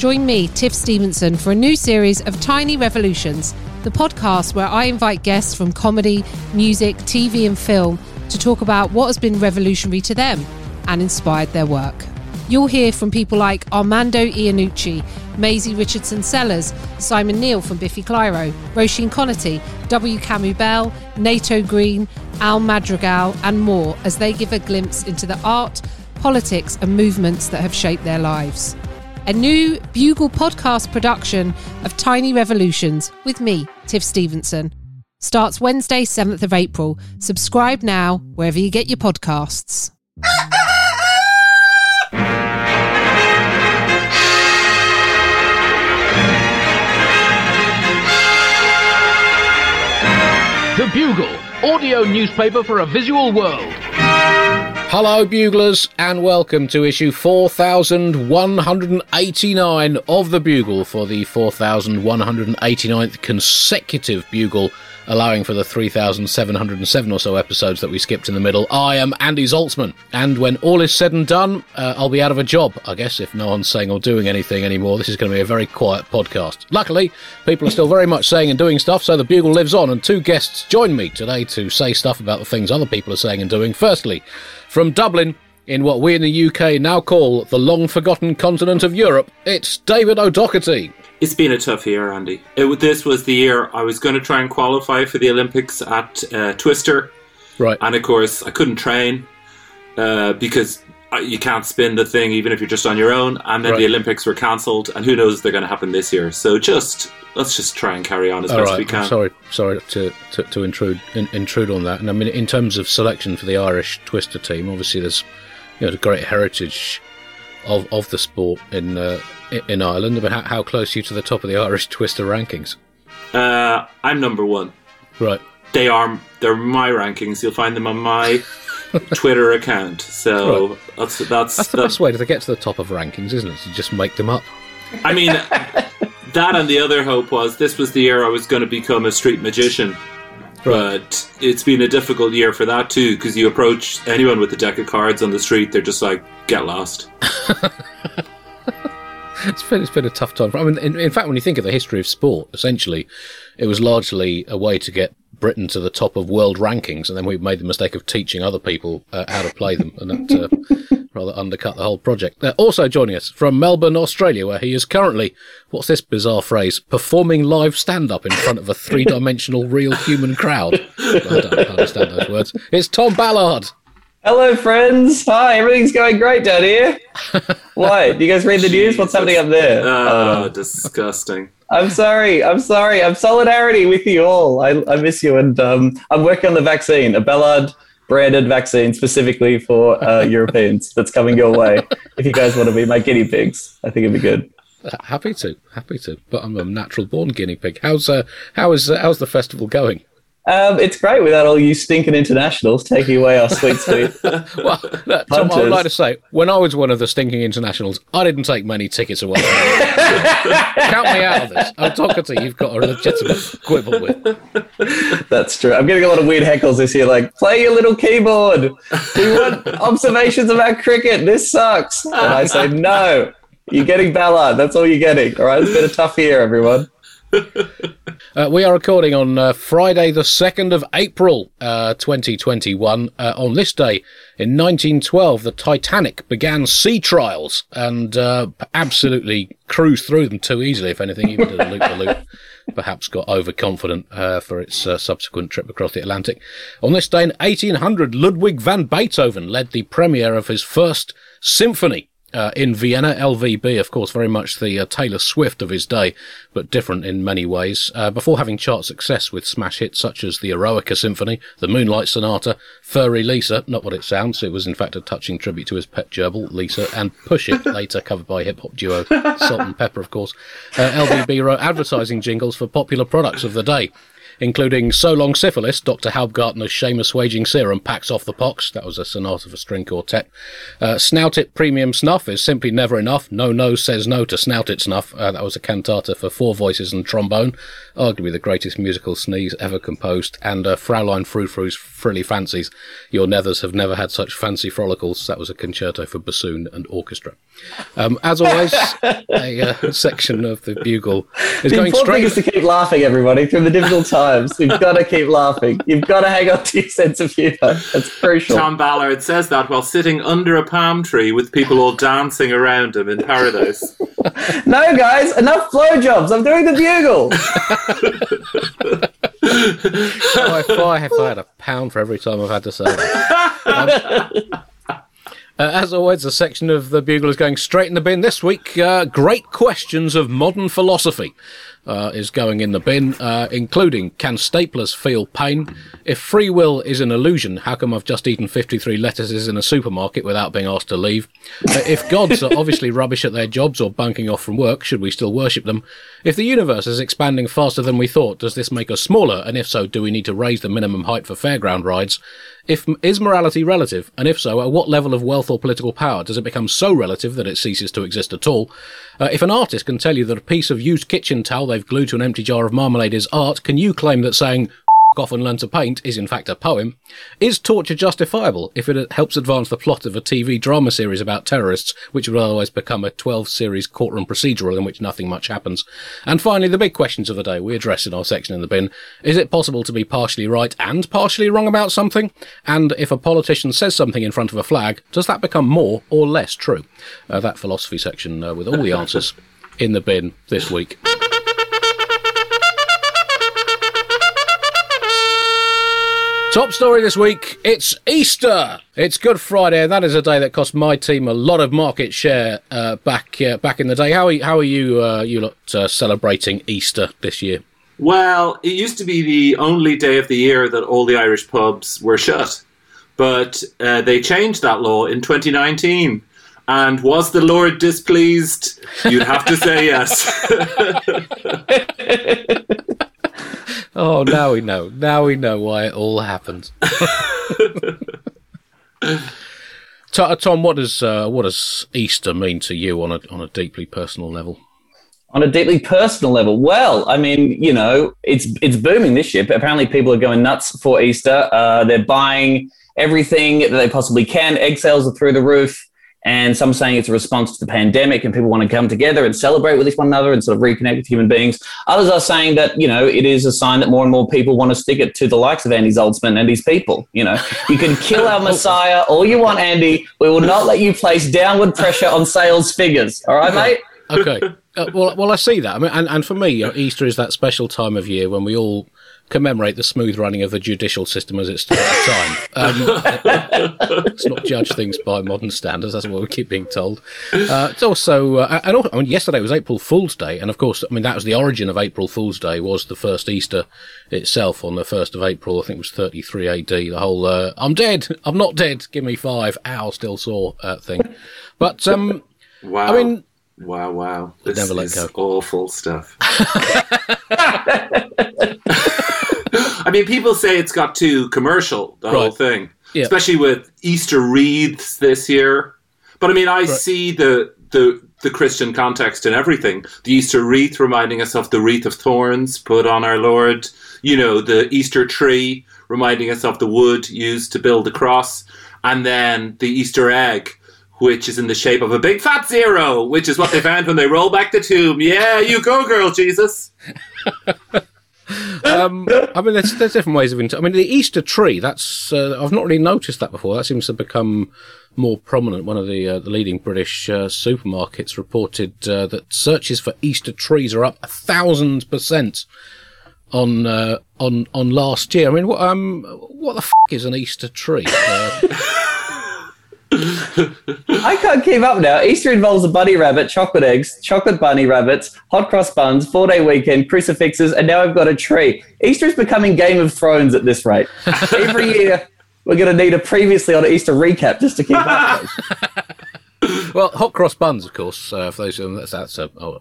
Join me, Tiff Stevenson, for a new series of Tiny Revolutions, the podcast where I invite guests from comedy, music, TV, and film to talk about what has been revolutionary to them and inspired their work. You'll hear from people like Armando Iannucci, Maisie Richardson Sellers, Simon Neil from Biffy Clyro, Roisin Conaty, W. Kamau Bell, Nato Green, Al Madrigal, and more as they give a glimpse into the art, politics, and movements that have shaped their lives a new Bugle podcast production of Tiny Revolutions with me, Tiff Stevenson. Starts Wednesday, 7th of April. Subscribe now wherever you get your podcasts. The Bugle, audio newspaper for a visual world. Hello, Buglers, and welcome to issue 4189 of The Bugle for the 4189th consecutive Bugle, allowing for the 3707 or so episodes that we skipped in the middle. I am Andy Zaltzman, and when all is said and done, uh, I'll be out of a job, I guess, if no one's saying or doing anything anymore. This is going to be a very quiet podcast. Luckily, people are still very much saying and doing stuff, so The Bugle lives on, and two guests join me today to say stuff about the things other people are saying and doing. Firstly, from Dublin, in what we in the UK now call the long forgotten continent of Europe, it's David O'Doherty. It's been a tough year, Andy. It, this was the year I was going to try and qualify for the Olympics at uh, Twister. Right. And of course, I couldn't train uh, because you can't spin the thing even if you're just on your own. And then Right. the Olympics were cancelled, and who knows if they're going to happen this year. So just let's just try and carry on as All best right, we can. I'm sorry, sorry to, to, to intrude in, intrude on that. And I mean, in terms of selection for the Irish Twister team, obviously there's you know the great heritage of, of the sport in uh, in Ireland. But how, how close are you to the top of the Irish Twister rankings? Uh, I'm number one. Right. They are they're my rankings. You'll find them on my Twitter account. So Right. that's that's That's the best way to get to the top of rankings, isn't it? To just make them up. I mean, that and the other hope was this was the year I was going to become a street magician. But it's been a difficult year for that too, because you approach anyone with a deck of cards on the street, they're just like, get lost. It's been, it's been a tough time. I mean, in, in fact, when you think of the history of sport, essentially, it was largely a way to get Britain to the top of world rankings, and then we made the mistake of teaching other people uh, how to play them, and that uh, rather undercut the whole project. Uh, also joining us from Melbourne, Australia, where he is currently, what's this bizarre phrase, performing live stand-up in front of a three-dimensional real human crowd. I don't understand those words. It's Tom Ballard. Hello, friends. Hi, everything's going great down here. Why? Do you guys read the news? What's happening up there? Oh, disgusting. I'm sorry. I'm sorry. I'm solidarity with you all. I, I miss you. And um, I'm working on the vaccine, a Ballard branded vaccine specifically for uh, Europeans that's coming your way. If you guys want to be my guinea pigs, I think it'd be good. Uh, Happy to, happy to. But I'm a natural-born guinea pig. How's uh, how is uh, how's the festival going? Um, it's great without all you stinking internationals taking away our sweet, sweet. Well, look, Tom, I would like to say, when I was one of the stinking internationals, I didn't take many tickets away. Count me out of this. O'Doherty, you've got a legitimate quibble with. That's true. I'm getting a lot of weird heckles this year, like, play your little keyboard. We want observations about cricket. This sucks. And I say, no, you're getting Ballard. That's all you're getting. All right, it's been a tough year, everyone. Uh, we are recording on uh, Friday, the 2nd of April, uh, 2021. Uh, on this day in 1912, the Titanic began sea trials and uh, absolutely cruised through them too easily, if anything, even did a loop the loop. Perhaps got overconfident uh, for its subsequent trip across the Atlantic. On this day in 1800, Ludwig van Beethoven led the premiere of his first symphony uh, in Vienna. LVB, of course, very much the uh, Taylor Swift of his day, but different in many ways. Uh, before having chart success with smash hits such as the Eroica Symphony, the Moonlight Sonata, Furry Lisa, not what it sounds, it was in fact a touching tribute to his pet gerbil, Lisa, and Push It, later covered by hip hop duo Salt-N-Pepa, of course. Uh, LVB wrote advertising jingles for popular products of the day. Including So Long Syphilis, Dr. Halbgartner's shame assuaging serum packs off the pox. That was a sonata for string quartet. Uh, Snout It Premium Snuff is simply never enough. No Nose says no to Snout It Snuff. Uh, that was a cantata for four voices and trombone, arguably the greatest musical sneeze ever composed. And uh, Fraulein Frou Frou's Frilly Fancies. Your nethers have never had such fancy frolicles. That was a concerto for bassoon and orchestra. Um, as always, a uh, section of the bugle is The going important straight. thing is to keep laughing, everybody, through the difficult times. You've got to keep laughing. You've got to hang on to your sense of humour. That's crucial. Tom Ballard says that while sitting under a palm tree with people all dancing around him in paradise. No, guys, enough blowjobs. I'm doing the bugle. Oh, if I have had a pound for every time I've had to say that. Um, uh, as always, a section of the Bugle is going straight in the bin this week. Uh, great questions of modern philosophy uh, is going in the bin, uh, including can staplers feel pain? If free will is an illusion, how come I've just eaten 53 lettuces in a supermarket without being asked to leave? Uh, if gods are obviously rubbish at their jobs or bunking off from work, should we still worship them? If the universe is expanding faster than we thought, does this make us smaller? And if so, do we need to raise the minimum height for fairground rides? If is morality relative, and if so, at what level of wealth or political power does it become so relative that it ceases to exist at all? Uh, if an artist can tell you that a piece of used kitchen towel they've glued to an empty jar of marmalade is art, can you claim that saying off and learn to paint is in fact a poem? Is torture justifiable if it helps advance the plot of a TV drama series about terrorists, which would otherwise become a 12 series courtroom procedural in which nothing much happens? And finally, the big questions of the day we address in our section in the bin. Is it possible to be partially right and partially wrong about something? And if a politician says something in front of a flag, does that become more or less true? Uh, that philosophy section uh, with all the answers in the bin this week. Top story this week. It's Easter. It's Good Friday, and that is a day that cost my team a lot of market share uh, back uh, back in the day. How are you, how are you uh, you lot uh, celebrating Easter this year? Well, it used to be the only day of the year that all the Irish pubs were shut. But uh, they changed that law in 2019. And was the Lord displeased? You'd have to say yes. Oh, now we know. Now we know why it all happened. Uh, Tom, what does uh, what does Easter mean to you on a on a deeply personal level? on a deeply personal level. Well, I mean, you know, it's it's booming this year. But apparently, people are going nuts for Easter. Uh, they're buying everything that they possibly can. Egg sales are through the roof, and some saying it's a response to the pandemic, and people want to come together and celebrate with each one another and sort of reconnect with human beings. Others are saying that you know it is a sign that more and more people want to stick it to the likes of Andy Zaltzman and his people. You know, you can kill our Messiah all you want, Andy. We will not let you place downward pressure on sales figures. All right, mate. Okay. Uh, well, well, I see that. I mean, and, and for me, Easter is that special time of year when we all commemorate the smooth running of the judicial system as it stood at the time. Um, let's not judge things by modern standards. That's what we keep being told. Uh, it's also, uh, and also, I mean, yesterday was April Fool's Day, and of course, I mean, that was the origin of April Fool's Day. Was the first Easter itself on the first of April? I think it was 33 AD. The whole uh, "I'm dead, I'm not dead, give me five, ow, still sore" uh, thing. But um, wow. I mean, wow, wow. This Never let is go. awful stuff. I mean, people say it's got too commercial, the whole thing. Yeah. Especially with Easter wreaths this year. But I mean, I see the, the the Christian context in everything. The Easter wreath reminding us of the wreath of thorns put on our Lord. You know, the Easter tree reminding us of the wood used to build the cross. And then the Easter egg, which is in the shape of a big fat zero, which is what they found when they roll back the tomb. Yeah, you go, girl, Jesus. Um, I mean, there's, there's different ways of. Inter- I mean, the Easter tree. That's uh, I've not really noticed that before. That seems to become more prominent. One of the uh, the leading British uh, supermarkets reported uh, that searches for Easter trees are up a thousand percent on uh, on on last year. I mean, what um what the f- is an Easter tree? I can't keep up now. Easter involves a bunny rabbit, chocolate eggs, chocolate bunny rabbits, hot cross buns, four day weekend, crucifixes, and now I've got a tree. Easter is becoming Game of Thrones at this rate. Every year, we're going to need a previously on Easter recap just to keep up. well, hot cross buns, of course. Uh, for those who that's that's a, oh,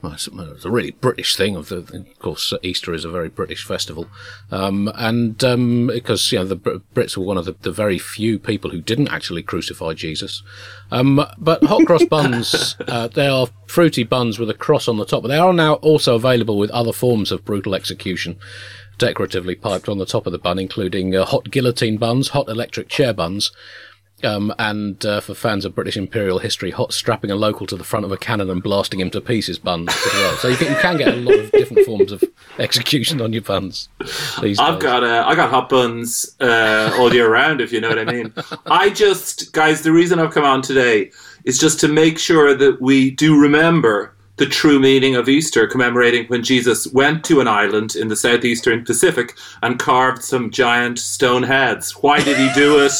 well, it's, a really British thing. Of, the, of course, Easter is a very British festival, um, and um, because you know the Brits were one of the, the, very few people who didn't actually crucify Jesus. Um, but hot cross buns, uh, they are fruity buns with a cross on the top. But they are now also available with other forms of brutal execution decoratively piped on the top of the bun, including uh, hot guillotine buns, hot electric chair buns, um, and uh, for fans of British Imperial history, hot strapping a local to the front of a cannon and blasting him to pieces buns as well. So you can, you can get a lot of different forms of execution on your buns. I've got uh, I got hot buns uh, all year round, if you know what I mean. I just guys, the reason I've come on today is just to make sure that we do remember the true meaning of Easter, commemorating when Jesus went to an island in the southeastern Pacific and carved some giant stone heads. Why did he do it?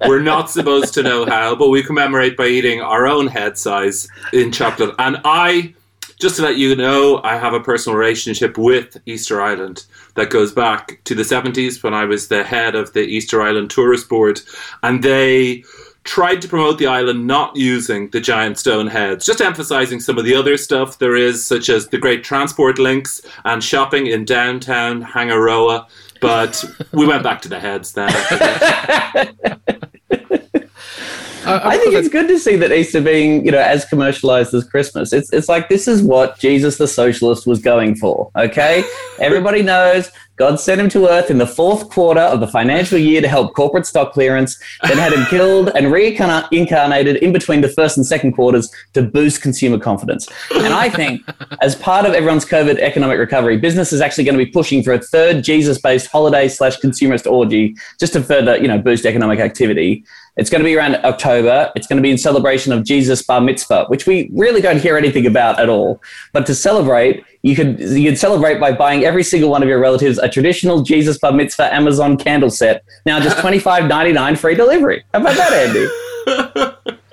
We're not supposed to know how, but we commemorate by eating our own head size in chocolate. And I, just to let you know, I have a personal relationship with Easter Island that goes back to the 70s when I was the head of the Easter Island Tourist Board. And they tried to promote the island not using the giant stone heads, just emphasizing some of the other stuff there is, such as the great transport links and shopping in downtown Hanga Roa. But we went back to the heads then. Uh, I think it's good to see that Easter being, you know, as commercialized as Christmas. It's it's like this is what Jesus the socialist was going for. Okay, everybody knows God sent him to Earth in the fourth quarter of the financial year to help corporate stock clearance, then had him killed and reincarnated in between the first and second quarters to boost consumer confidence. And I think, as part of everyone's COVID economic recovery, business is actually going to be pushing for a third Jesus-based holiday slash consumerist orgy just to further, you know, boost economic activity. It's going to be around October. It's going to be in celebration of Jesus Bar Mitzvah, which we really don't hear anything about at all. But to celebrate, you could you could celebrate by buying every single one of your relatives a traditional Jesus Bar Mitzvah Amazon candle set. Now just twenty five ninety nine free delivery. How about that, Andy?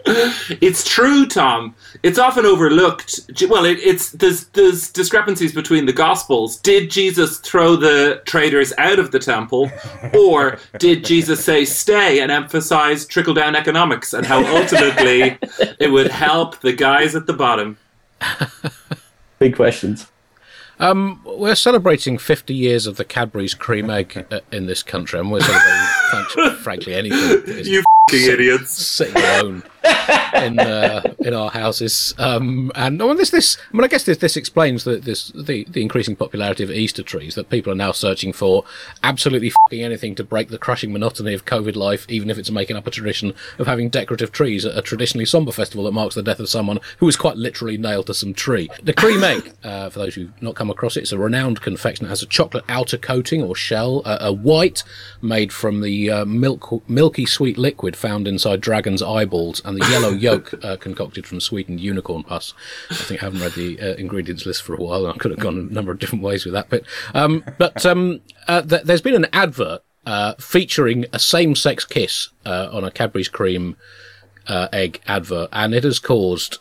it's true, Tom. It's often overlooked. Well, it, it's there's there's discrepancies between the gospels. Did Jesus throw the traders out of the temple, or did Jesus say stay and emphasize trickle down economics and how ultimately it would help the guys at the bottom? Big questions. Um, we're celebrating 50 years of the Cadbury's cream egg uh, in this country, and we're celebrating, frankly, anything. You idiots. Sitting alone in uh, in our houses. Um, and well, this this I mean, I guess this this explains the this the, the increasing popularity of Easter trees. That people are now searching for absolutely anything to break the crushing monotony of COVID life, even if it's making up a tradition of having decorative trees at a traditionally somber festival that marks the death of someone who was quite literally nailed to some tree. The cream egg, uh, for those who've not come across it, it's a renowned confection. It has a chocolate outer coating or shell, uh, a white made from the uh, milk milky sweet liquid found inside dragons' eyeballs, and the yellow yolk uh, concocted from sweetened unicorn pus. I think I haven't read the uh, ingredients list for a while, and I could have gone a number of different ways with that bit. Um, but um, uh, th- there's been an advert uh, featuring a same-sex kiss uh, on a Cadbury's cream egg advert, and it has caused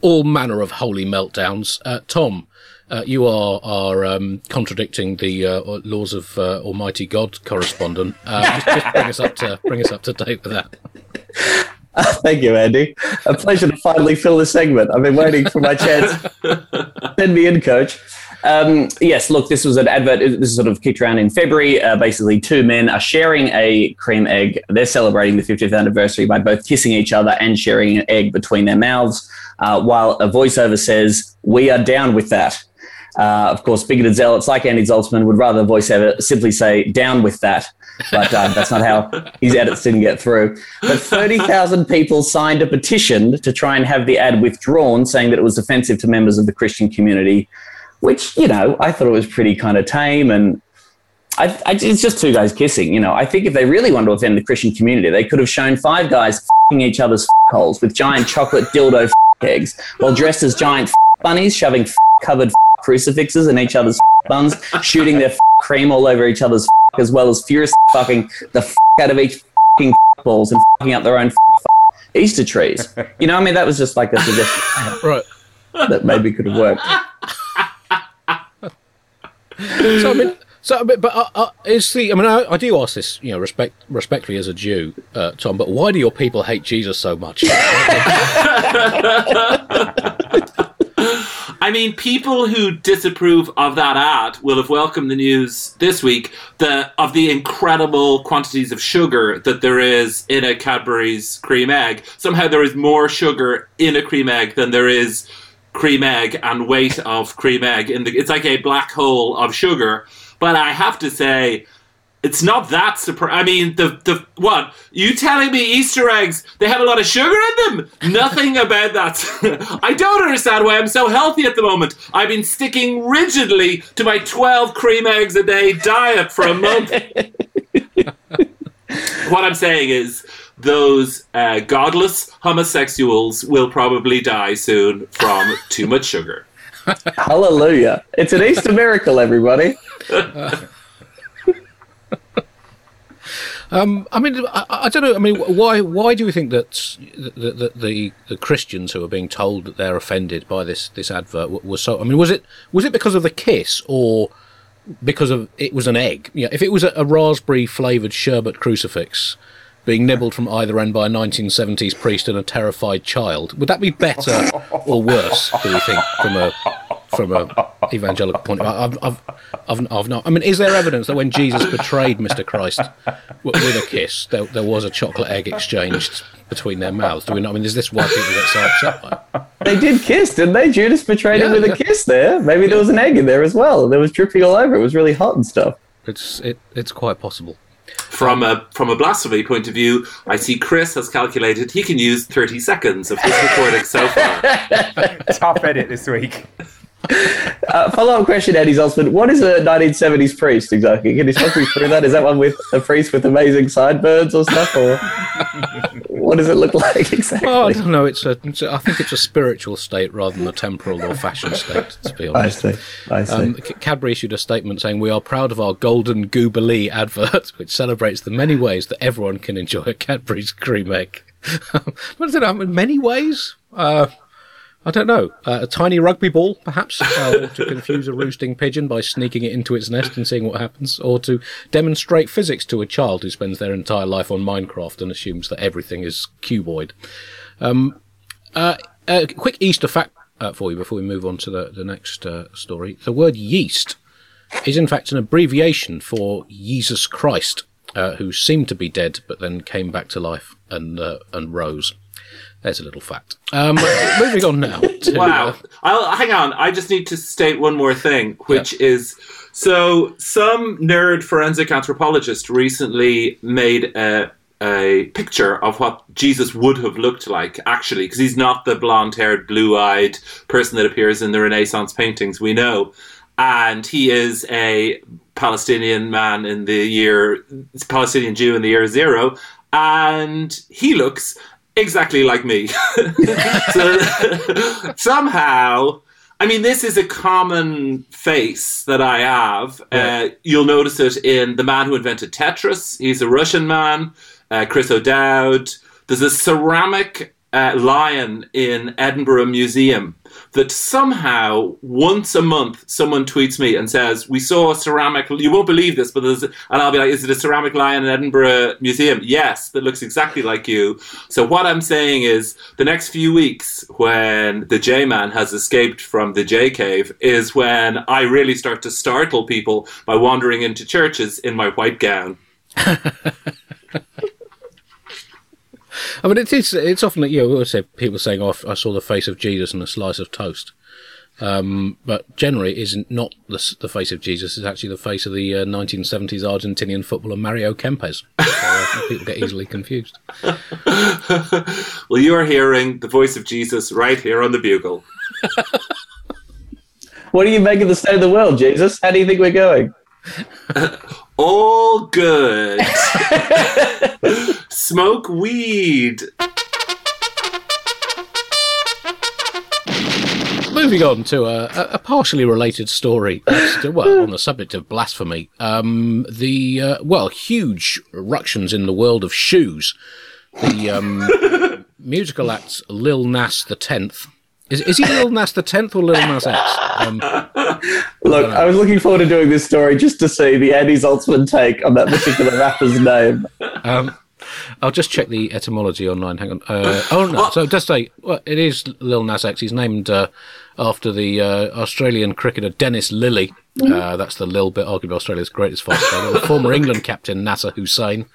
all manner of holy meltdowns. Tom, uh, you are are um, contradicting the uh, laws of uh, Almighty God correspondent. just, just, bring us up to bring us up to date with that. Thank you, Andy. A pleasure to finally fill the segment. I've been waiting for my chance. Send me in, coach. Um, yes, look, this was an advert. This sort of kicked around in February. Uh, basically, two men are sharing a cream egg. They're celebrating the 50th anniversary by both kissing each other and sharing an egg between their mouths, uh, while a voiceover says, We are down with that. Uh, of course, bigoted zealots like Andy Zaltzman would rather the voiceover simply say, Down with that but uh, that's not how his edits didn't get through. But 30,000 people signed a petition to try and have the ad withdrawn, saying that it was offensive to members of the Christian community, which, you know, I thought it was pretty kind of tame and I, I, it's just two guys kissing. You know, I think if they really wanted to offend the Christian community, they could have shown five guys each other's holes with giant chocolate dildo eggs while dressed as giant bunnies, shoving covered crucifixes in each other's buns, shooting their cream all over each other's as well as furiously fucking the out of each fucking balls and fucking up their own Easter trees. You know, I mean, that was just like a suggestion. right. That maybe could have worked. so I mean, so but, but uh, uh, is the? I mean, I, I, do ask this, you know, respect respectfully as a Jew, uh, Tom. But why do your people hate Jesus so much? I mean, people who disapprove of that ad will have welcomed the news this week the, of the incredible quantities of sugar that there is in a Cadbury's cream egg. Somehow there is more sugar in a cream egg than there is cream egg and weight of cream egg. In the, it's like a black hole of sugar. But I have to say, it's not that surprising. I mean, the the what? You telling me Easter eggs? They have a lot of sugar in them? Nothing about that. I don't understand why I'm so healthy at the moment. I've been sticking rigidly to my twelve cream eggs a day diet for a month. what I'm saying is, those uh, godless homosexuals will probably die soon from too much sugar. Hallelujah! It's an Easter miracle, everybody. Um, I mean, I, I, don't know. I mean, why why do you think that the, the, the, the Christians who are being told that they're offended by this this advert was so? I mean, was it was it because of the kiss or because of it was an egg? Yeah, if it was a, a raspberry flavored sherbet crucifix being nibbled from either end by a 1970s priest and a terrified child, would that be better or worse? Do you think from a from an evangelical point of view. I've, I've, I've, I've not. I mean, is there evidence that when Jesus betrayed Mr. Christ with a kiss, there, there was a chocolate egg exchanged between their mouths? Do we not? I mean, is this why people get so upset by They did kiss, didn't they? Judas betrayed him with yeah. a kiss there. Maybe there was an egg in there as well. There was dripping all over. It was really hot and stuff. It's it, it's quite possible. From a from a blasphemy point of view, I see Chris has calculated he can use 30 seconds of this recording so far. Top edit this week. Uh, follow up question, Eddie Zosman. What is a 1970s priest exactly? Can you talk me through that? Is that one with a priest with amazing sideburns or stuff? Or what does it look like exactly? Well, I don't know. It's a, it's a. I think it's a spiritual state rather than a temporal or fashion state. To be I honest. see. I see. Um, Cadbury issued a statement saying, We are proud of our Golden Goobilee advert, which celebrates the many ways that everyone can enjoy a Cadbury's cream egg. but I don't know, in many ways? Uh, I don't know. Uh, a tiny rugby ball, perhaps, uh, to confuse a roosting pigeon by sneaking it into its nest and seeing what happens, or to demonstrate physics to a child who spends their entire life on Minecraft and assumes that everything is cuboid. Um, uh, a quick Easter fact uh, for you before we move on to the, the next uh, story. The word yeast is in fact an abbreviation for Jesus Christ, uh, who seemed to be dead but then came back to life and and rose. There's a little fact. Um, moving on now. To, Wow. uh, I'll hang on. I just need to state one more thing, which is so some nerd forensic anthropologist recently made a a picture of what Jesus would have looked like actually because he's not the blonde-haired blue-eyed person that appears in the Renaissance paintings we know and he is a Palestinian man in the year Palestinian Jew in the year 0 and he looks exactly like me so somehow I mean, this is a common face that I have. Uh, you'll notice it in the man who invented Tetris. He's a Russian man, uh, Chris O'Dowd. There's a ceramic uh, lion in Edinburgh Museum that somehow once a month someone tweets me and says, "We saw a ceramic. You won't believe this, but there's," and I'll be like, "Is it a ceramic lion in Edinburgh Museum?" Yes, that looks exactly like you. So what I'm saying is, the next few weeks when the J Man has escaped from the J Cave is when I really start to startle people by wandering into churches in my white gown. I mean, it is. It's often you know, we always say people saying, "Oh, I saw the face of Jesus and a slice of toast," um, but generally, it isn't not the, the face of Jesus. It's actually the face of the uh, 1970s Argentinian footballer Mario Kempes. So, uh, people get easily confused. well, you are hearing the voice of Jesus right here on the bugle. what do you make of the state of the world, Jesus? How do you think we're going? All good. Smoke weed. Moving on to a, a- partially related story, to- well, on the subject of blasphemy. Um, the uh, well, huge ructions in the world of shoes. The um, musical act Lil Nas the Tenth. Is, is he Lil Nas the Tenth or Lil Nas X? Um, Look, I was looking forward to doing this story just to see the Andy Zaltzman take on that particular rapper's name. Um, I'll just check the etymology online. Hang on. Uh, oh no, so just say well, it is Lil Nas X. He's named uh, after the uh, Australian cricketer Dennis Lillee. Uh, that's the Lil bit, arguably Australia's greatest fast bowler. The former England captain Nasser Hussain,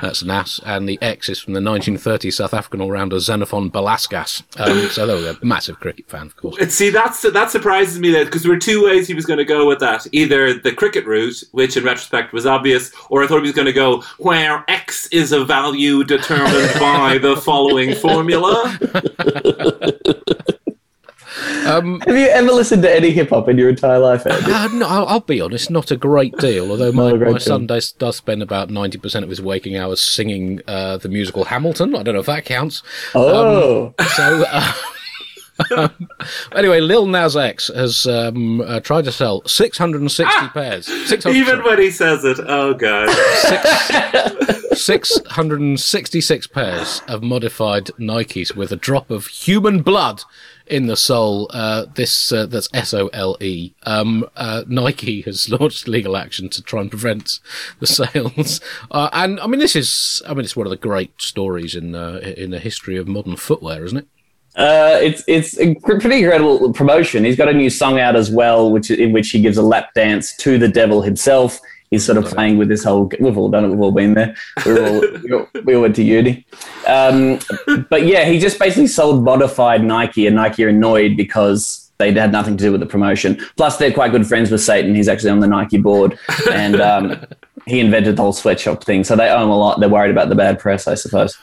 that's Nas, and the X is from the 1930s South African all-rounder Xenophon Balaskas. Um, so there we go. Massive cricket fan, of course. And See, that's that surprises me that because there were two ways he was going to go with that. Either the cricket route, which in retrospect was obvious, or I thought he was going to go where X is a value determined by the following formula. Have you ever listened to any hip hop in your entire life, Uh, no, I'll, I'll be honest, not a great deal. Although my, Not a my son does, does spend about ninety percent of his waking hours singing uh, the musical Hamilton. I don't know if that counts. Oh, So, uh, anyway, Lil Nas X has um, uh, tried to sell 660 pairs. 600, Even when he says it, oh god. 666 pairs of modified Nikes with a drop of human blood in the sole. Uh, this uh, that's S O L E. Um, uh, Nike has launched legal action to try and prevent the sales. Uh, and I mean, this is I mean, it's one of the great stories in uh, in the history of modern footwear, isn't it? uh, it's it's a pretty incredible promotion. He's got a new song out as well, which in which he gives a lap dance to the devil himself. He's sort of playing with this whole. We've all done it. We've all been there. We're all, we all, we all went to uni. Um, but yeah, he just basically sold modified Nike, and Nike are annoyed because they had nothing to do with the promotion. Plus, they're quite good friends with Satan. He's actually on the Nike board, and um, he invented the whole sweatshop thing. So they owe him a lot. They're worried about the bad press, I suppose.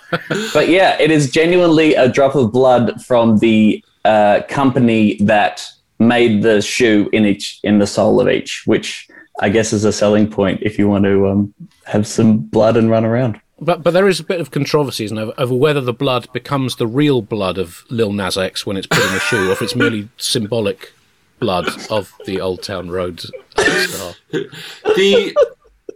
but yeah, it is genuinely a drop of blood from the uh, company that made the shoe in each in the sole of each, which I guess is a selling point if you want to um, have some blood and run around. But but there is a bit of controversy isn't there, over, over whether the blood becomes the real blood of Lil Nas X when it's put in the shoe, or if it's merely symbolic blood of the Old Town Road star. the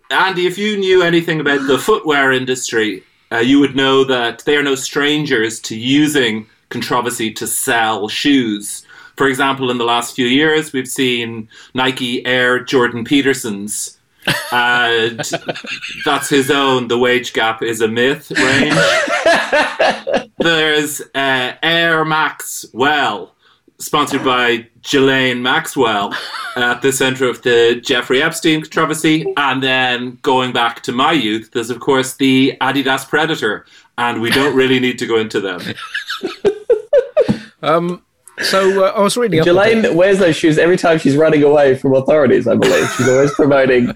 Andy, if you knew anything about the footwear industry, uh, you would know that they are no strangers to using controversy to sell shoes. For example, in the last few years, we've seen Nike Air Jordan Petersons. Uh, and that's his own The Wage Gap is a Myth range. There's uh, Air Max Well, sponsored by Ghislaine Maxwell uh, at the center of the Jeffrey Epstein controversy. And then going back to my youth, there's of course the Adidas Predator, and we don't really need to go into them. Um, So uh, I was reading Ghislaine wears those shoes every time she's running away from authorities. I believe she's always promoting,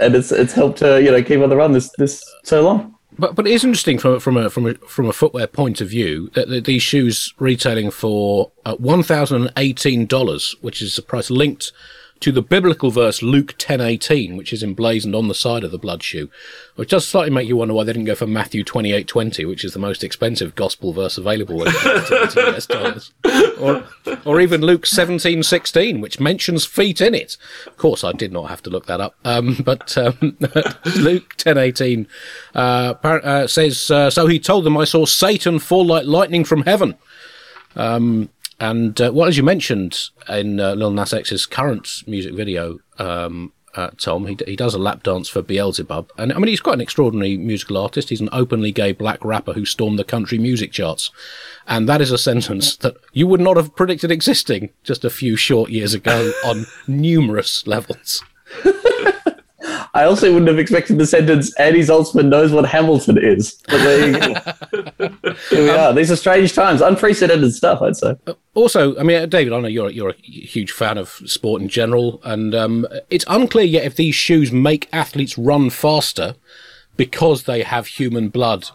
and it's it's helped her you know keep on the run this this so long. But but it is interesting from from a from a from a footwear point of view that, that these shoes retailing for uh, one thousand and eighteen dollars, which is the price linked to the biblical verse Luke ten eighteen, which is emblazoned on the side of the blood shoe, which does slightly make you wonder why they didn't go for Matthew twenty eight twenty, which is the most expensive gospel verse available dollars, or or even Luke seventeen sixteen, which mentions feet in it. Of course, I did not have to look that up, um, but um, Luke ten eighteen uh, appar- uh, says, uh, "So he told them, I saw Satan fall like lightning from heaven." Um, and uh, well, as you mentioned in uh, Lil Nas X's current music video, um, uh, Tom, he, he does a lap dance for Beelzebub, and I mean he's quite an extraordinary musical artist. He's an openly gay black rapper who stormed the country music charts, and that is a sentence that you would not have predicted existing just a few short years ago on numerous levels. I also wouldn't have expected the sentence Andy Zaltzman knows what Hamilton is. But there you go. Here we are. These are strange times, unprecedented stuff. I'd say. Also, I mean, uh, David, I know you're you're a huge fan of sport in general, and um, it's unclear yet if these shoes make athletes run faster because they have human blood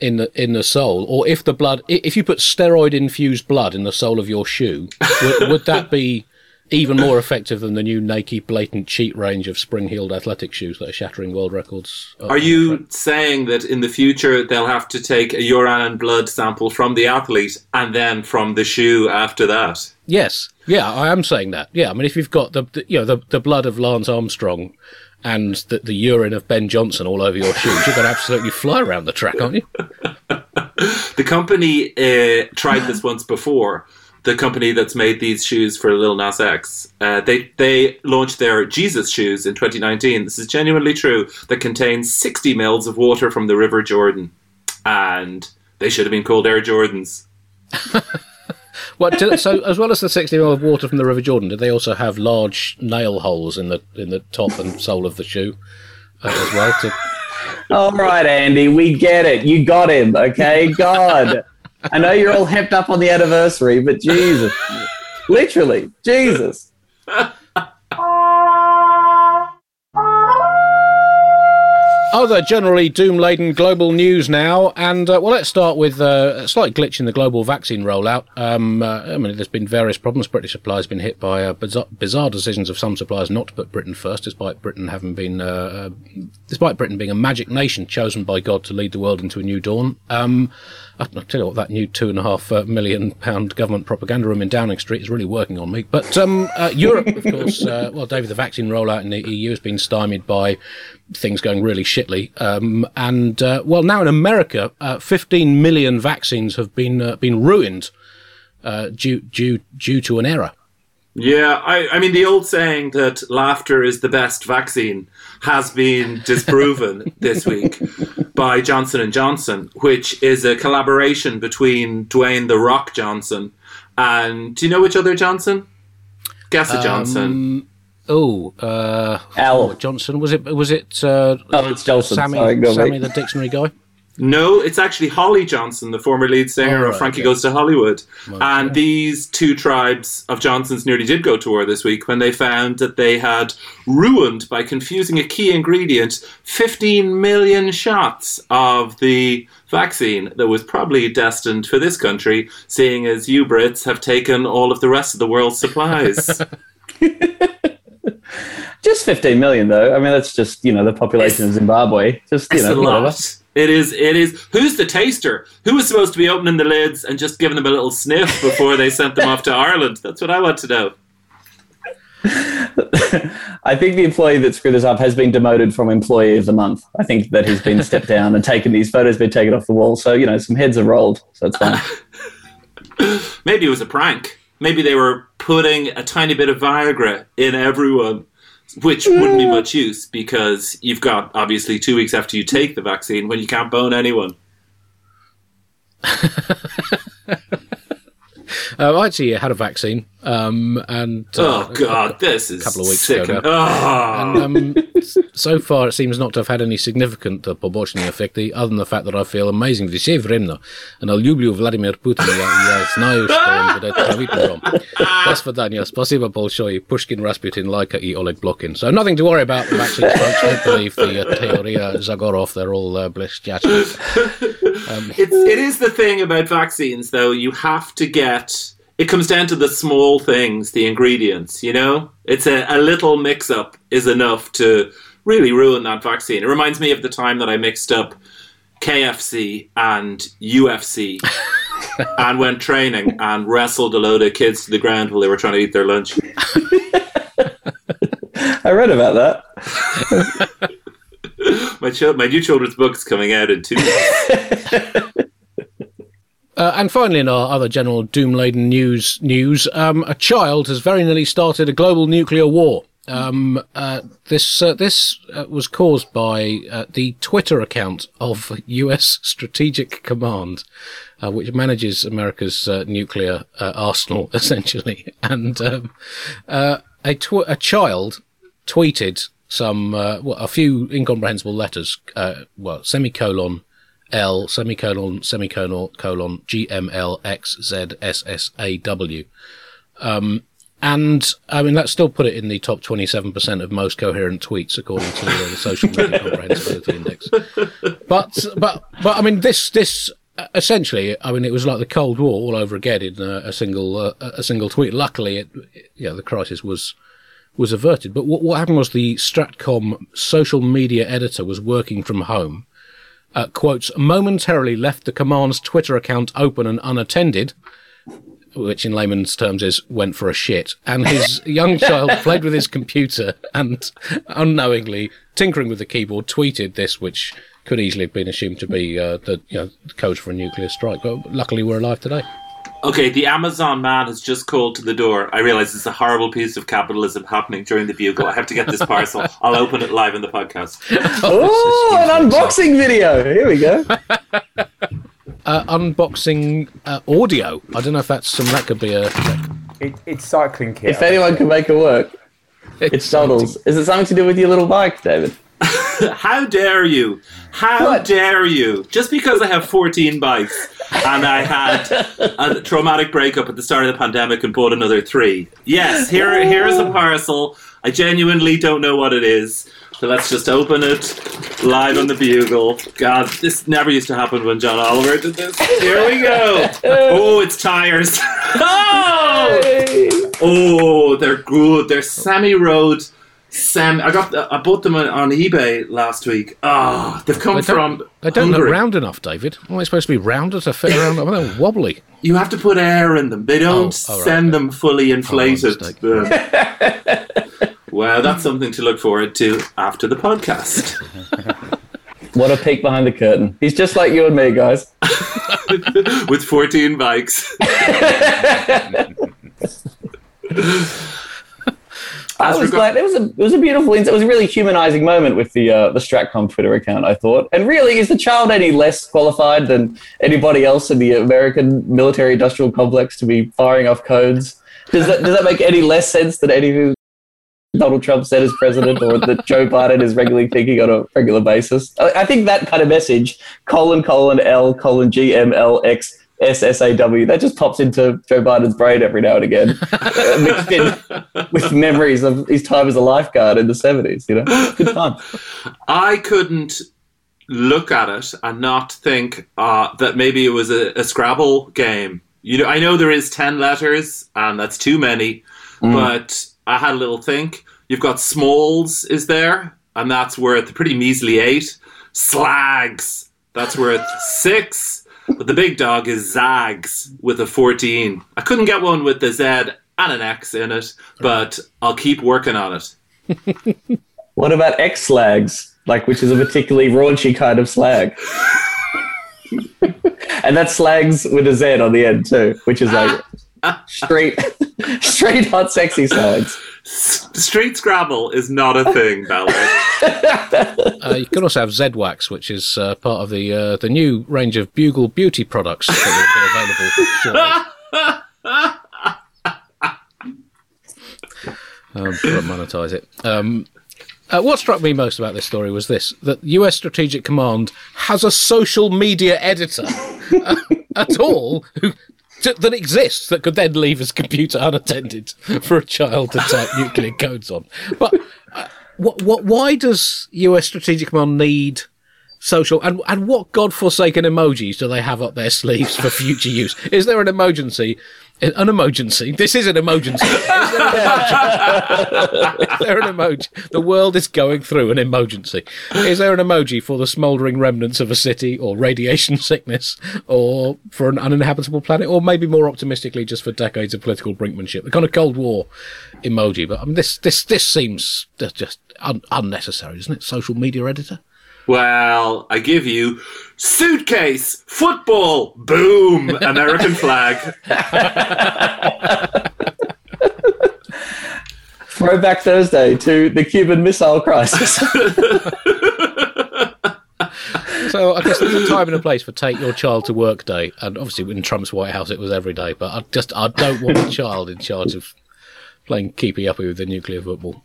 in the in the sole, or if the blood, if you put steroid infused blood in the sole of your shoe, would, would that be even more effective than the new Nike blatant cheat range of spring heeled athletic shoes that are shattering world records? Are you saying that in the future they'll have to take a urine and blood sample from the athlete and then from the shoe after that? Yes, yeah, I am saying that. Yeah, I mean, if you've got the, the you know the the blood of Lance Armstrong and the, the urine of Ben Johnson all over your shoes, you're going to absolutely fly around the track, aren't you? The company uh, tried this once before. The company that's made these shoes for Lil Nas X, uh, they they launched their Jesus shoes in 2019. This is genuinely true. That contains 60 mils of water from the River Jordan. and they should have been called Air Jordans. Well, did, so as well as the 60 ml of water from the River Jordan, did they also have large nail holes in the in the top and sole of the shoe uh, as well? To, All right, Andy, we get it. You got him, okay? God. I know you're all hepped up on the anniversary, but Jesus. Literally, Jesus. Other generally doom laden global news now, and uh, well, let's start with uh, a slight glitch in the global vaccine rollout. Um, uh, I mean, there's been various problems. British supply has been hit by uh, bizarre, bizarre decisions of some suppliers not to put Britain first, despite Britain having been, uh, uh, despite Britain being a magic nation chosen by God to lead the world into a new dawn. Um, I- I'll tell you what, that new two and a half uh, million pound government propaganda room in Downing Street is really working on me. But um, uh, Europe, of course, uh, well, David, the vaccine rollout in the EU has been stymied by things going really shitly. Um, and uh, well, now in America, uh, 15 million vaccines have been uh, been ruined uh, due due due to an error. Yeah, I, I mean, the old saying that laughter is the best vaccine has been disproven this week by Johnson and Johnson, which is a collaboration between Dwayne the Rock Johnson and do you know which other Johnson? Guess a Johnson. Oh, uh, Al. Johnson was it? Was it? Uh, Oh, it's Johnson. Sammy, Sorry, Sammy the dictionary guy. No, it's actually Holly Johnson, the former lead singer Oh, of Frankie okay. Goes to Hollywood. and these two tribes of Johnsons nearly did go to war this week when they found that they had ruined, by confusing a key ingredient, 15 million shots of the vaccine that was probably destined for this country, seeing as you Brits have taken all of the rest of the world's supplies. Just 15 million, though. I mean, that's just, you know, the population of Zimbabwe. Just, you know, a lot. whatever. It is. It is. Who's the taster? Who was supposed to be opening the lids and just giving them a little sniff before they sent them off to Ireland? That's what I want to know. I think the employee that screwed this up has been demoted from employee of the month. I think that he's been stepped down and taken these photos been taken off the wall. So you know, some heads are rolled. So it's fine. Maybe it was a prank. Maybe they were putting a tiny bit of Viagra in everyone, which wouldn't be much use because you've got obviously two weeks after you take the vaccine when you can't bone anyone. Uh, I actually had a vaccine, um, and uh, oh god, a, this is a couple of weeks sick ago. Oh. Ah. And, um, so far, it seems not to have had any significant uh, побочные эффекты, other than the fact that I feel amazing. Все время, and I love you, Vladimir Putin. я знаю, что он будет правителем. That's for Daniel. Спасибо большое. Pushkin, Rasputin, Laika, и Oleg Blokhin. So nothing to worry about. Actually, folks, don't believe the uh, Teoria Zagorov. They're all uh, blessed. Um, it is the thing about vaccines, though. You have to get it comes down to the small things, the ingredients. You know, it's a, a little mix up is enough to really ruin that vaccine. It reminds me of the time that I mixed up KFC and UFC. and went training and wrestled a load of kids to the ground while they were trying to eat their lunch. I read about that. My chil- my new children's book's coming out in two weeks. Uh, and finally, in our other general doom-laden news, news um, a child has very nearly started a global nuclear war. Um, uh, this uh, this uh, was caused by uh, the Twitter account of U.S. Strategic Command, uh, which manages America's nuclear arsenal, essentially. And um, a tw- a child tweeted some well, a few incomprehensible letters, uh, well, semicolon L semicolon semicolon colon G M L X Z S S A W. Um, and I mean that still put it in the top twenty seven percent of most coherent tweets according to uh, the Social Media Comprehensibility Index. But but but I mean this this essentially I mean it was like the Cold War all over again in uh, a single uh, a single tweet. Luckily, it, you know, the crisis was was averted. But what, what happened was the Stratcom social media editor was working from home uh, quotes, momentarily left the command's Twitter account open and unattended, which in layman's terms is went for a shit. And his young child played with his computer and unknowingly, tinkering with the keyboard, tweeted this, which could easily have been assumed to be uh, the, you know, the code for a nuclear strike. But luckily, we're alive today. Okay, the Amazon man has just called to the door. I realize it's a horrible piece of capitalism happening during the bugle. I have to get this parcel. I'll open it live in the podcast. Oh, an unboxing video. Here we go. uh, unboxing uh, audio. I don't know if that's some that could be a. It, it's cycling kit. If anyone can make it work, it's Donald's. Is it something to do with your little bike, David? How dare you? How What? dare you? Just because I have 14 bikes and I had a traumatic breakup at the start of the pandemic and bought another three. Yes, here here is a parcel. I genuinely don't know what it is. So let's just open it live on the bugle. God, this never used to happen when John Oliver did this. Here we go. Oh, it's tires. oh! Oh, they're good. They're semi-road. Sam, I got. I bought them on, on eBay last week. Ah, they've come They don't, from. they don't look round enough, David. Aren't they supposed to be rounder to fit around? Well, they're wobbly. You have to put air in them. They don't Oh, all right, send okay. them fully inflated. mistake. Um, well, that's something to look forward to after the podcast. What a peek behind the curtain. He's just like you and me, guys. With 14 bikes. I was glad it was a it was a beautiful it was a really humanizing moment with the uh, the Stratcom Twitter account I thought. And really is the child any less qualified than anybody else in the American military industrial complex to be firing off codes? Does that does that make any less sense than anything Donald Trump said as president or that Joe Biden is regularly thinking on a regular basis? I, I think that kind of message colon colon L colon G M L X S S A W that just pops into Joe Biden's brain every now and again mixed in with memories of his time as a lifeguard in the 70s, you know? Good fun. I couldn't look at it and not think uh, that maybe it was a, a Scrabble game. You know, I know there is ten letters, and that's too many. But I had a little think. You've got Smalls is there, and that's worth a pretty measly eight. Slags, that's worth six. But the big dog is Zags with a fourteen. I couldn't get one with the Z and an X in it, but I'll keep working on it. What about X slags? Like, which is a particularly raunchy kind of slag. and that's slags with a Z on the end, too, which is like straight, straight hot, sexy slags. S- Street Scrabble is not a thing, Bella. Uh, you can also have Z-Wax, which is uh, part of the uh, the new range of Bugle beauty products that will be available shortly. um, monetize it. Um, uh, what struck me most about this story was this: that U.S. Strategic Command has a social media editor uh, at all who, t- that exists that could then leave his computer unattended for a child to type nuclear codes on. But uh, what, what, why does U.S. Strategic Command need social and and what godforsaken emojis do they have up their sleeves for future use? Is there an emergency? An emergency. This is an emergency. Is there an emoji? The world is going through an emergency. Is there an emoji for the smouldering remnants of a city, or radiation sickness, or for an uninhabitable planet, or maybe more optimistically, just for decades of political brinkmanship? The kind of Cold War emoji. But I mean, this this this seems just- un- unnecessary, doesn't it? Social media editor. Well, I give you suitcase, football, boom, American flag. Throwback Thursday to the Cuban Missile Crisis. So I guess there's a time and a place for take your child to work day, and obviously in Trump's White House it was every day. But I just I don't want a child in charge of playing keepy uppy with the nuclear football.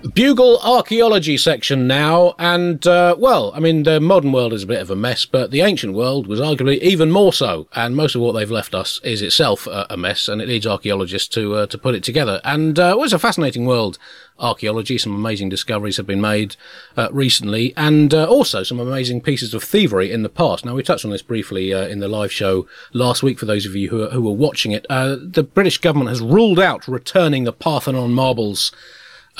Bugle archaeology section now, and uh, well, I mean the modern world is a bit of a mess, but the ancient world was arguably even more so. And most of what they've left us is itself a, a mess, and it needs archaeologists to uh, to put it together. And uh, it was a fascinating world, archaeology. Some amazing discoveries have been made uh, recently, and uh, also some amazing pieces of thievery in the past. Now we touched on this briefly uh, in the live show last week. For those of you who, who were watching it, uh, the British government has ruled out returning the Parthenon marbles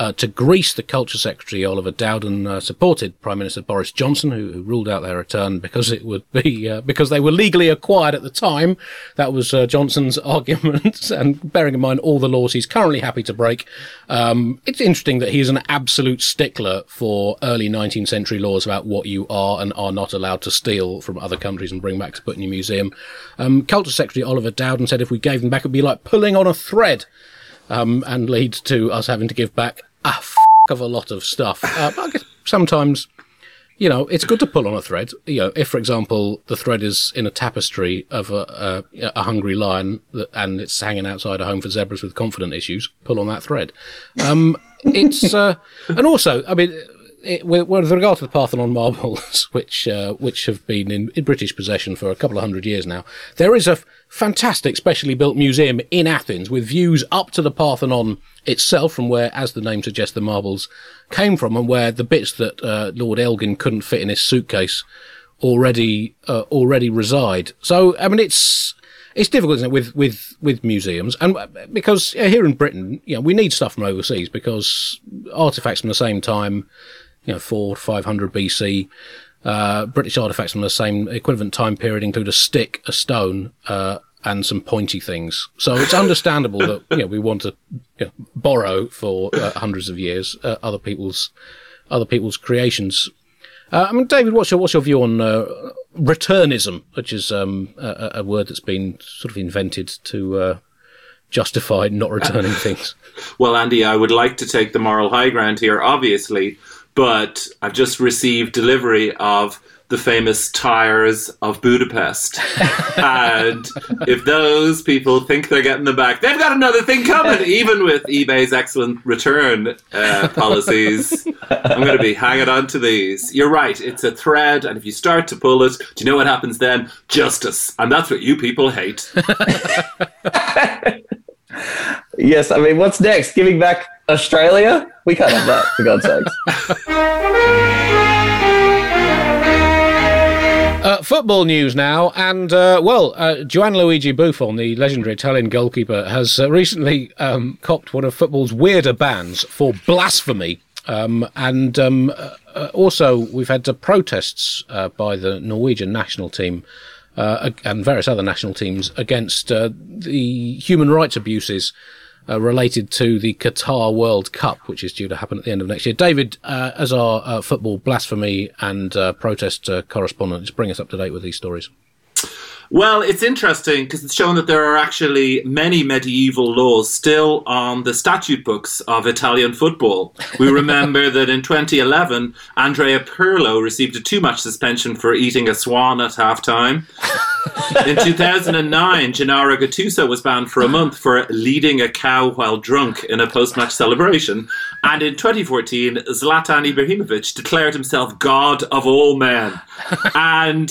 uh, to Greece, the Culture Secretary Oliver Dowden uh, supported Prime Minister Boris Johnson, who, who ruled out their return because it would be uh, because they were legally acquired at the time. That was uh, Johnson's argument, and bearing in mind all the laws he's currently happy to break, um, it's interesting that he is an absolute stickler for early 19th century laws about what you are and are not allowed to steal from other countries and bring back to put in your museum. Um, Culture Secretary Oliver Dowden said if we gave them back, it would be like pulling on a thread um, and lead to us having to give back a f- of a lot of stuff. Uh, I guess sometimes you know, it's good to pull on a thread. You know, if, for example, the thread is in a tapestry of a, a, a hungry lion that, and it's hanging outside a home for zebras with confident issues, pull on that thread. Um, it's, uh, and also, I mean, it, with, regard to the Parthenon marbles, which uh, which have been in, in, British possession for a couple of hundred years now, there is a f- fantastic, specially built museum in Athens with views up to the Parthenon itself, from where, as the name suggests, the marbles came from, and where the bits that uh, Lord Elgin couldn't fit in his suitcase already uh, already reside. So, I mean, it's it's difficult, isn't it, with with with museums, and uh, because here in Britain, you know, we need stuff from overseas because artifacts from the same time you know, four, 500 BC. Uh, British artifacts from the same equivalent time period include a stick, a stone, uh, and some pointy things. So it's understandable that you know we want to you know, borrow for uh, hundreds of years uh, other people's other people's creations. Uh, I mean, David, what's your what's your view on uh, returnism, which is um, a, a, word that's been sort of invented to justify not returning things? Well, Andy, I would like to take the moral high ground here. Obviously, but I've just received delivery of the famous tires of Budapest. and if those people think they're getting them back, they've got another thing coming, even with eBay's excellent return uh, policies. I'm going to be hanging on to these. You're right, it's a thread, and if you start to pull it, do you know what happens then? Justice. And that's what you people hate. yes, I mean, what's next? Giving back Australia? We can't have that, for God's sakes. Uh, football news now, and uh, well, uh, Luigi Buffon, the legendary Italian goalkeeper, has uh, recently um, copped one of football's weirder bans for blasphemy. Um, and um, uh, also, we've had protests uh, by the Norwegian national team and various other national teams against the human rights abuses uh, related to the Qatar World Cup, which is due to happen at the end of next year. David, uh, as our uh, football blasphemy and uh, protest uh, correspondent, just bring us up to date with these stories. Well, it's interesting because it's shown that there are actually many medieval laws still on the statute books of Italian football. We remember that in 2011, Andrea Pirlo received a two match suspension for eating a swan at halftime. In 2009, Gennaro Gattuso was banned for a month for leading a cow while drunk in a post match celebration. And in 2014, Zlatan Ibrahimovic declared himself God of all men. And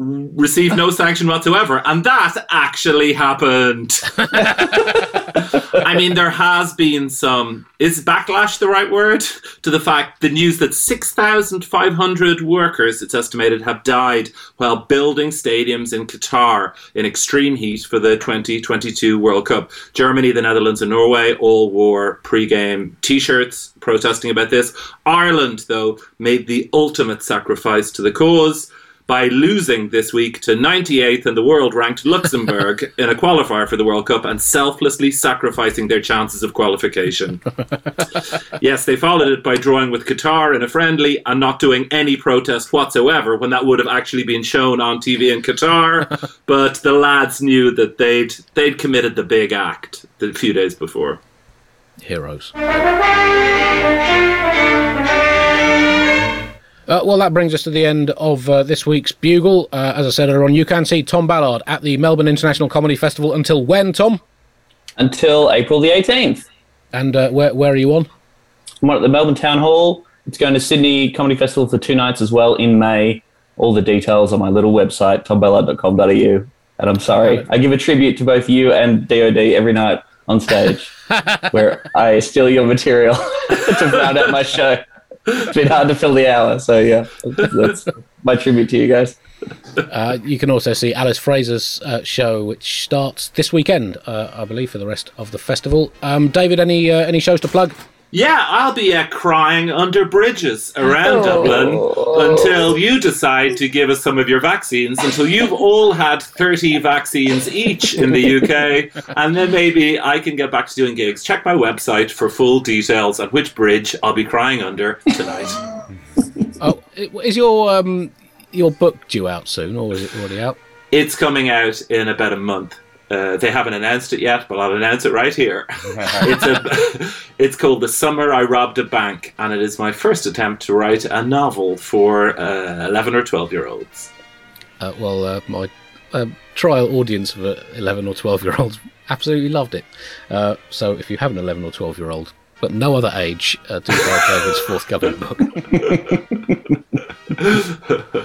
received no sanction whatsoever. And that actually happened. I mean, there has been some. Is backlash the right word? To the fact, the news that 6,500 workers, it's estimated, have died while building stadiums in Qatar in extreme heat for the 2022 World Cup. Germany, the Netherlands, and Norway all wore pre game t shirts protesting about this. Ireland, though, made the ultimate sacrifice to the cause by losing this week to 98th in the world ranked Luxembourg in a qualifier for the World Cup and selflessly sacrificing their chances of qualification. yes, they followed it by drawing with Qatar in a friendly and not doing any protest whatsoever when that would have actually been shown on TV in Qatar. but the lads knew that they'd they'd committed the big act a few days before. Heroes. Uh, well, that brings us to the end of uh, this week's Bugle. Uh, as I said earlier on, you can see Tom Ballard at the Melbourne International Comedy Festival until when, Tom? Until April the 18th. And uh, where, where are you on? I'm at the Melbourne Town Hall. It's going to Sydney Comedy Festival for two nights as well in May. All the details on my little website, tomballard.com.au. And I'm sorry, I give a tribute to both you and DOD every night on stage, where I steal your material to round out my show it's been hard to fill the hour. So yeah, that's my tribute to you guys. Uh, you can also see Alice Fraser's uh, show, which starts this weekend, uh, I believe, for the rest of the festival. Um, David, any uh, any shows to plug? Yeah, I'll be uh, crying under bridges around oh. Dublin until you decide to give us some of your vaccines, until you've all had 30 vaccines each in the UK, and then maybe I can get back to doing gigs. Check my website for full details at which bridge I'll be crying under tonight. oh, is your um, your book due out soon, or is it already out? It's coming out in about a month. Uh, they haven't announced it yet, but I'll announce it right here. it's a, it's called "The Summer I Robbed a Bank," and it is my first attempt to write a novel for uh, eleven or twelve year olds. Uh, well, uh, my uh, trial audience of uh, 11 or 12 year olds absolutely loved it. Uh, so if you have an 11 or 12 year old, but no other age, uh, do buy David's forthcoming book.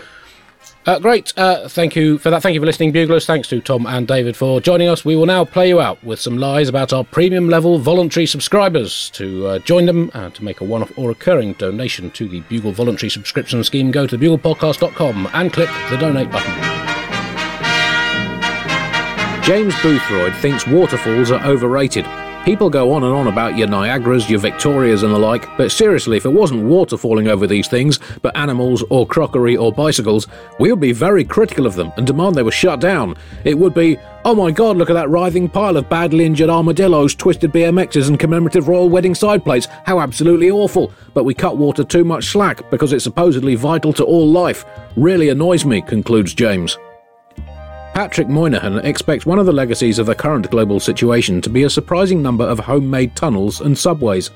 Uh, great. Uh, thank you for that. Thank you for listening, Buglers. Thanks to Tom and David for joining us. We will now play you out with some lies about our premium level voluntary subscribers. To uh, join them and to make a one off or recurring donation to the Bugle voluntary subscription scheme, go to buglepodcast.com and click the donate button. James Boothroyd thinks waterfalls are overrated. People go on and on about your Niagaras, your Victorias, and the like, but seriously, if it wasn't water falling over these things, but animals or crockery or bicycles, we would be very critical of them and demand they were shut down. It would be, oh my god, look at that writhing pile of badly injured armadillos, twisted BMXs, and commemorative royal wedding side plates. How absolutely awful. But we cut water too much slack because it's supposedly vital to all life. Really annoys me, concludes James. Patrick Moynihan expects one of the legacies of the current global situation to be a surprising number of homemade tunnels and subways.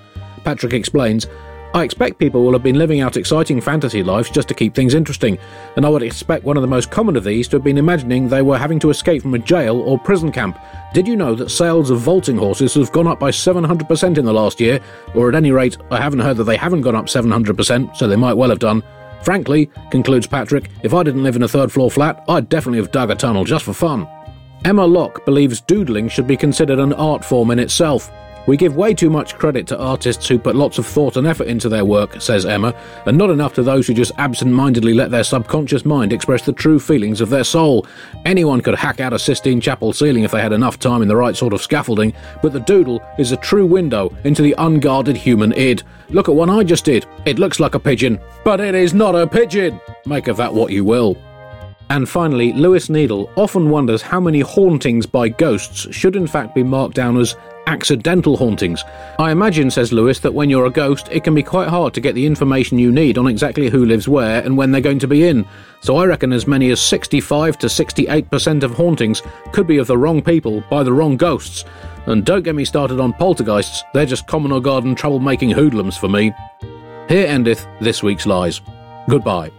Patrick explains, I expect people will have been living out exciting fantasy lives just to keep things interesting, and I would expect one of the most common of these to have been imagining they were having to escape from a jail or prison camp. Did you know that sales of vaulting horses have gone up by 700% in the last year? Or at any rate, I haven't heard that they haven't gone up 700%, so they might well have done. Frankly, concludes Patrick, if I didn't live in a third floor flat, I'd definitely have dug a tunnel just for fun. Emma Locke believes doodling should be considered an art form in itself. We give way too much credit to artists who put lots of thought and effort into their work, says Emma, and not enough to those who just absent mindedly let their subconscious mind express the true feelings of their soul. Anyone could hack out a Sistine Chapel ceiling if they had enough time and the right sort of scaffolding, but the doodle is a true window into the unguarded human id. Look at one I just did. It looks like a pigeon, but it is not a pigeon. Make of that what you will. And finally, Lewis Needle often wonders how many hauntings by ghosts should in fact be marked down as accidental hauntings. I imagine, says Lewis, that when you're a ghost, it can be quite hard to get the information you need on exactly who lives where and when they're going to be in. So I reckon as many as 65 to 68% of hauntings could be of the wrong people by the wrong ghosts. And don't get me started on poltergeists, they're just common or garden troublemaking hoodlums for me. Here endeth this week's lies. Goodbye.